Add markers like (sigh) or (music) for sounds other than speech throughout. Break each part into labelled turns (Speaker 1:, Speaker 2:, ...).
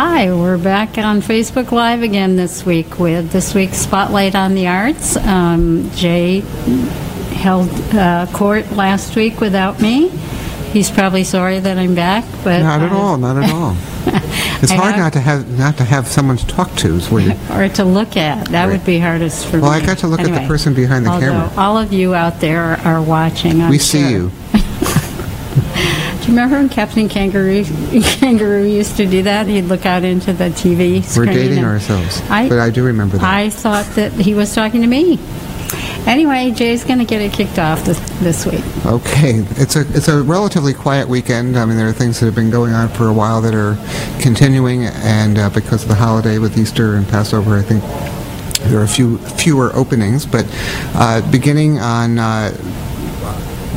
Speaker 1: Hi, we're back on Facebook Live again this week with this week's Spotlight on the Arts. Um, Jay held uh, court last week without me. He's probably sorry that I'm back, but
Speaker 2: Not at
Speaker 1: uh,
Speaker 2: all, not at all. (laughs) It's
Speaker 1: I
Speaker 2: hard
Speaker 1: have-
Speaker 2: not to have not to have someone to talk to. Is what you, (laughs)
Speaker 1: or to look at. That would be hardest for
Speaker 2: Well,
Speaker 1: me.
Speaker 2: I got to look at the person behind the
Speaker 1: although
Speaker 2: camera.
Speaker 1: All of you out there are, are watching. I'm
Speaker 2: we see
Speaker 1: sure.
Speaker 2: you. (laughs)
Speaker 1: You remember when Captain Kangaroo (laughs) Kangaroo used to do that? He'd look out into the TV
Speaker 2: We're dating ourselves,
Speaker 1: I-
Speaker 2: but I do remember that.
Speaker 1: I thought that he was talking to me. Anyway, Jay's going to get it kicked off this, this week.
Speaker 2: Okay, it's a it's a relatively quiet weekend. I mean, there are things that have been going on for a while that are continuing, and uh, because of the holiday with Easter and Passover, I think there are a few fewer openings. But uh, beginning on. Uh,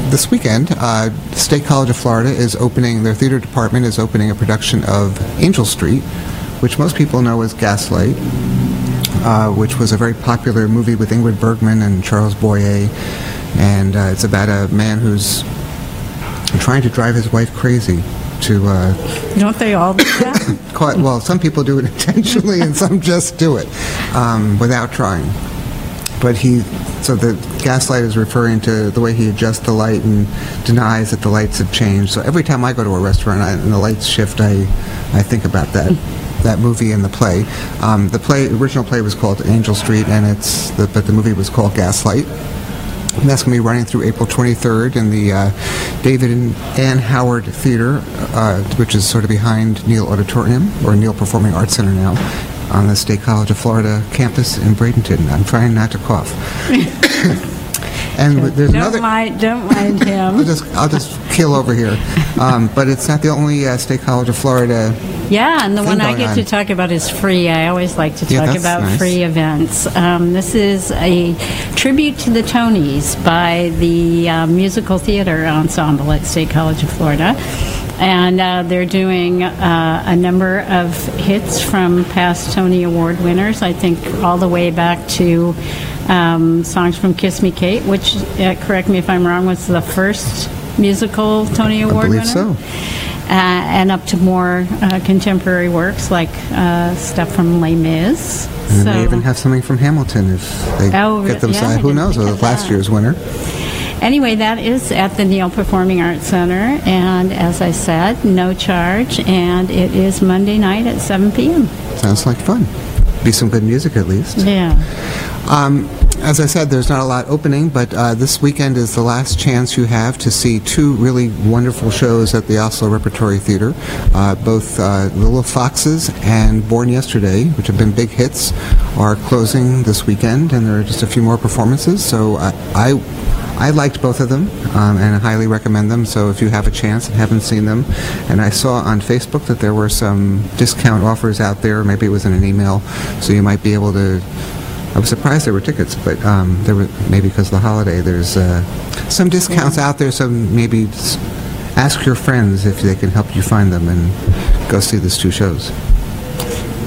Speaker 2: this weekend, uh, State College of Florida is opening, their theater department is opening a production of Angel Street, which most people know as Gaslight, uh, which was a very popular movie with Ingrid Bergman and Charles Boyer. And uh, it's about a man who's trying to drive his wife crazy to uh,
Speaker 1: Don't they all do that? (coughs)
Speaker 2: quite well some people do it intentionally and some just do it um, without trying but he so the gaslight is referring to the way he adjusts the light and denies that the lights have changed. So every time i go to a restaurant I, and the lights shift i i think about that (laughs) that movie and the play. Um, the play original play was called angel street and it's the, but the movie was called gaslight. And that's going to be running through April 23rd in the uh, David and Ann Howard Theater, uh, which is sort of behind Neel Auditorium, or Neel Performing Arts Center now, on the State College of Florida campus in Bradenton. I'm trying not to cough. (laughs) and there's
Speaker 1: don't
Speaker 2: another.
Speaker 1: mind, don't mind (laughs) him.
Speaker 2: I'll just I'll just kill over here, um, but it's not the only uh, State College of Florida.
Speaker 1: Yeah, and the one I get
Speaker 2: on.
Speaker 1: to talk about is free. I always like to talk
Speaker 2: that's
Speaker 1: about
Speaker 2: nice.
Speaker 1: free events. Um, this is a tribute to the Tonys by the uh, Musical Theater Ensemble at State College of Florida. And uh, they're doing uh, a number of hits from past Tony Award winners, I think all the way back to um, songs from Kiss Me Kate, which, uh, correct me if I'm wrong, was the first musical Tony Award
Speaker 2: believe
Speaker 1: winner.
Speaker 2: so.
Speaker 1: Uh, and up to more uh, contemporary works like uh, stuff from Les Mis.
Speaker 2: And they even have something from Hamilton if they
Speaker 1: Oh,
Speaker 2: get them
Speaker 1: yeah, I
Speaker 2: signed. Who knows? Well,
Speaker 1: of
Speaker 2: last year's winner.
Speaker 1: Anyway, that is at the Neel Performing Arts Center, and as I said, no charge, and it is Monday night at 7 p.m.
Speaker 2: Sounds like fun. Be some good music at least.
Speaker 1: Yeah.
Speaker 2: Um, as I said, there's not a lot opening, but uh, this weekend is the last chance you have to see two really wonderful shows at the Asolo Repertory Theater. Uh, both uh, Little Foxes and Born Yesterday, which have been big hits, are closing this weekend, and there are just a few more performances. So I, I I liked both of them um, and I highly recommend them. So if you have a chance and haven't seen them, and I saw on Facebook that there were some discount offers out there, maybe it was in an email, so you might be able to. I was surprised there were tickets, but um, there were maybe because of the holiday. There's uh, some discounts out there, so maybe s- ask your friends if they can help you find them and go see these two shows.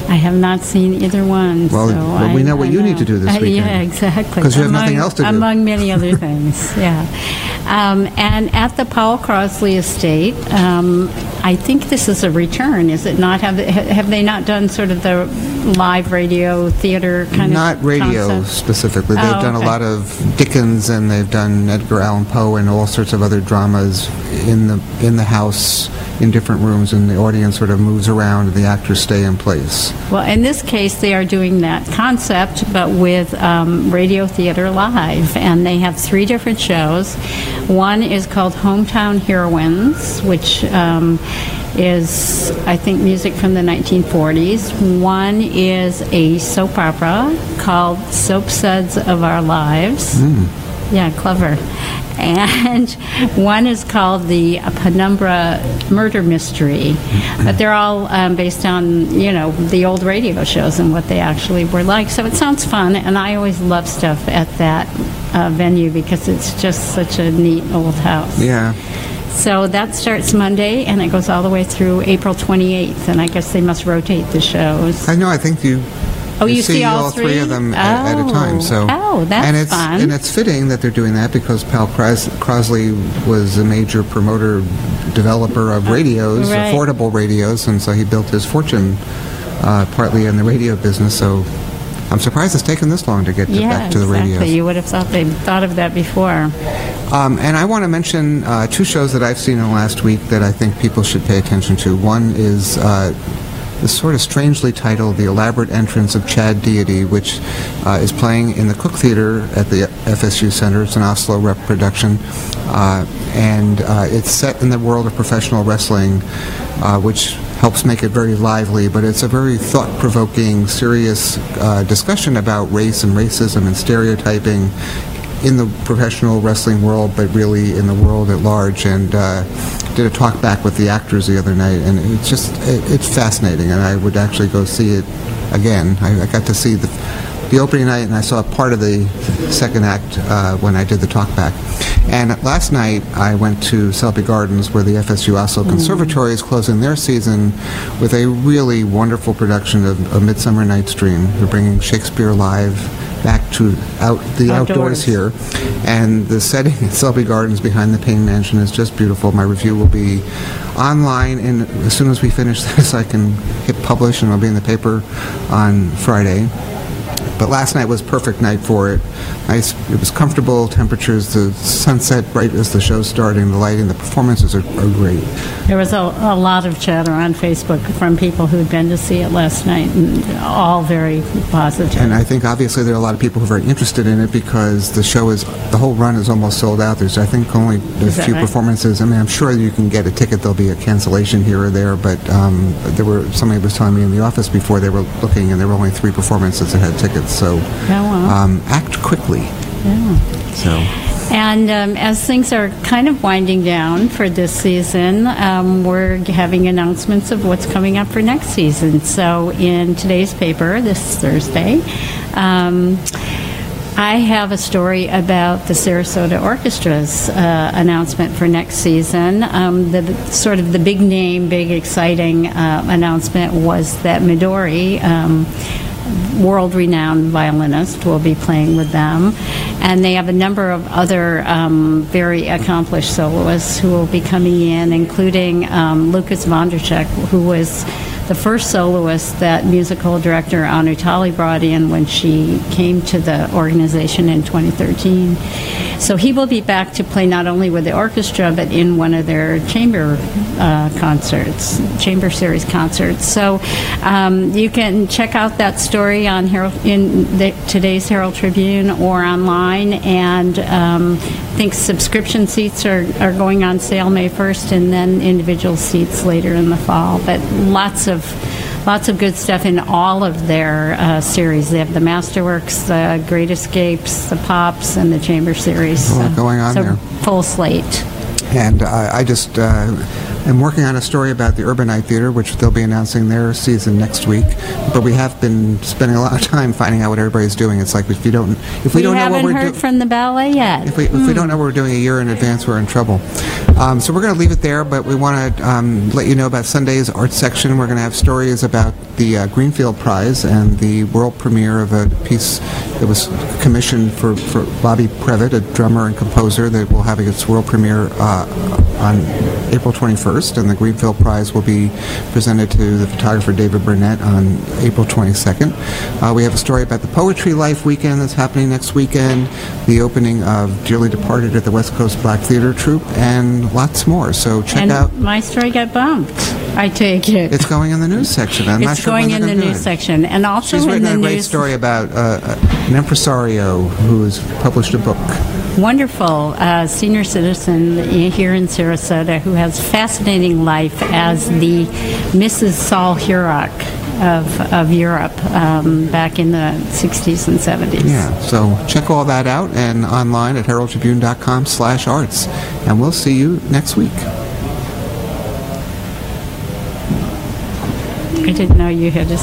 Speaker 1: I have not seen either one.
Speaker 2: Well,
Speaker 1: so
Speaker 2: well, we
Speaker 1: I-
Speaker 2: know what
Speaker 1: I
Speaker 2: you need to do this
Speaker 1: Uh, (laughs) Yeah,
Speaker 2: weekend.
Speaker 1: exactly.
Speaker 2: 'Cause you have nothing
Speaker 1: Among-
Speaker 2: else to do.
Speaker 1: Among many other (laughs) things, yeah. Um, and at the Paul Crosley Estate, um, I think this is a return, is it not? Have, have they not done sort of the live radio theater kind
Speaker 2: Not
Speaker 1: of Not
Speaker 2: radio
Speaker 1: concept?
Speaker 2: specifically. They've
Speaker 1: Oh,
Speaker 2: done
Speaker 1: okay.
Speaker 2: a lot of Dickens and they've done Edgar Allan Poe and all sorts of other dramas in the in the house in different rooms, and the audience sort of moves around and the actors stay in place.
Speaker 1: Well, in this case, they are doing that concept, but with um, radio theater live, and they have three different shows. One is called Hometown Heroines, which um, is, I think, music from the 1940s. One is a soap opera called Soap Suds of Our Lives. Yeah, clever. And (laughs) one is called the Penumbra Murder Mystery. But they're all um, based on, you know, the old radio shows and what they actually were like. So it sounds fun, and I always love stuff at that uh, venue because it's just such a neat old house.
Speaker 2: Yeah.
Speaker 1: So that starts Monday, and it goes all the way through April 28th, and I guess they must rotate the shows.
Speaker 2: I know. I think you
Speaker 1: Oh, you see all
Speaker 2: all three
Speaker 1: three?
Speaker 2: of them at, at a time.
Speaker 1: Oh.
Speaker 2: So
Speaker 1: Oh, that's
Speaker 2: and it's,
Speaker 1: fun.
Speaker 2: And it's fitting that they're doing that because Pal Cros- Crosley was a major promoter, developer of radios,
Speaker 1: right.
Speaker 2: affordable radios, and so he built his fortune uh, partly in the radio business. So I'm surprised it's taken this long to get to,
Speaker 1: Yeah,
Speaker 2: back to the
Speaker 1: exactly.
Speaker 2: radios.
Speaker 1: You would have thought they'd thought of that before.
Speaker 2: Um, and I want to mention uh, two shows that I've seen in the last week that I think people should pay attention to. One is uh, the sort of strangely titled The Elaborate Entrance of Chad Deity, which uh, is playing in the Cook Theater at the FSU Center. It's an Asolo rep production. Uh, and uh, it's set in the world of professional wrestling, uh, which helps make it very lively, but it's a very thought-provoking, serious uh, discussion about race and racism and stereotyping in the professional wrestling world, but really in the world at large. And uh, did a talk back with the actors the other night, and it's just it, it's fascinating. And I would actually go see it again. I, I got to see the the opening night, and I saw part of the second act uh, when I did the talk back. And last night, I went to Selby Gardens, where the FSU Asolo Conservatory is closing their season with a really wonderful production of A Midsummer Night's Dream. They're bringing Shakespeare live back to out the
Speaker 1: Outdoors.
Speaker 2: outdoors here, and the setting (laughs) at Selby Gardens behind the Payne Mansion is just beautiful. My review will be online, and as soon as we finish (laughs) this, I can hit publish, and it'll be in the paper on Friday. But last night was perfect night for it. Nice, it was comfortable temperatures. The sunset right as the show's starting. The lighting, the performances are, are great.
Speaker 1: There was a, a lot of chatter on Facebook from people who'd been to see it last night, and all very positive.
Speaker 2: And I think obviously there are a lot of people who are very interested in it because the show is the whole run is almost sold out. There's I think only a few
Speaker 1: right?
Speaker 2: performances. I mean, I'm sure you can get a ticket. There'll be a cancellation here or there, but um, there were somebody was telling me in the office before they were looking, and there were only three performances that had tickets. So
Speaker 1: wow.
Speaker 2: um, act quickly.
Speaker 1: yeah.
Speaker 2: So.
Speaker 1: And um, as things are kind of winding down for this season, um, we're having announcements of what's coming up for next season. So, in today's paper, this Thursday, um, I have a story about the Sarasota Orchestra's uh, announcement for next season. Um, the the- sort of the big name, big exciting uh, announcement was that Midori. Um, world-renowned violinist will be playing with them, and they have a number of other um, very accomplished soloists who will be coming in, including um, Lukas Vondracek, who was the first soloist that musical director Anu Tali brought in when she came to the organization in 2013. So he will be back to play not only with the orchestra but in one of their chamber uh, concerts, chamber series concerts. So um, you can check out that story on Herald, in the, today's Herald Tribune or online. And um, I think subscription seats are, are going on sale May 1st, and then individual seats later in the fall. But lots of lots of good stuff in all of their uh, series. They have the Masterworks, the Great Escapes, the Pops, and the Chamber series.
Speaker 2: A lot
Speaker 1: So-
Speaker 2: going on
Speaker 1: so
Speaker 2: there.
Speaker 1: Full slate.
Speaker 2: And uh, I just am working on a story about the Urbanite Theater, which they'll be announcing their season next week. But we have been spending a lot of time finding out what everybody's doing. It's like if you don't, if we,
Speaker 1: We,
Speaker 2: don't know what we
Speaker 1: haven't
Speaker 2: we're
Speaker 1: heard
Speaker 2: doing.
Speaker 1: from the ballet yet.
Speaker 2: If we, if we don't know what we're doing a year in advance, we're in trouble. Um, so we're going to leave it there, but we want to um, let you know about Sunday's art section. We're going to have stories about the uh, Greenfield Prize and the world premiere of a piece that was commissioned for, for Bobby Previte, a drummer and composer, that will have its world premiere uh, on April 21st, and the Greenfield Prize will be presented to the photographer David Burnett on April 22nd. Uh, we have a story about the Poetry Life weekend that's happening next weekend, the opening of Dearly Departed at the West Coast Black Theater Troupe, and lots more. So check
Speaker 1: and
Speaker 2: out.
Speaker 1: my story got bumped. I take it.
Speaker 2: It's going in the news section. I'm not
Speaker 1: It's
Speaker 2: sure
Speaker 1: going in the news
Speaker 2: it.
Speaker 1: section, and also
Speaker 2: She's
Speaker 1: in
Speaker 2: written
Speaker 1: the
Speaker 2: a great
Speaker 1: news.
Speaker 2: story about uh, an impresario who has published a book.
Speaker 1: wonderful uh, senior citizen here in Sarasota who has fascinating life as the Mrs. Sol Hurok of, of Europe um, back in the 60s and 70s.
Speaker 2: Yeah, so check all that out and online at heraldtribune.com slash arts. And we'll see you next week.
Speaker 1: I didn't know you had a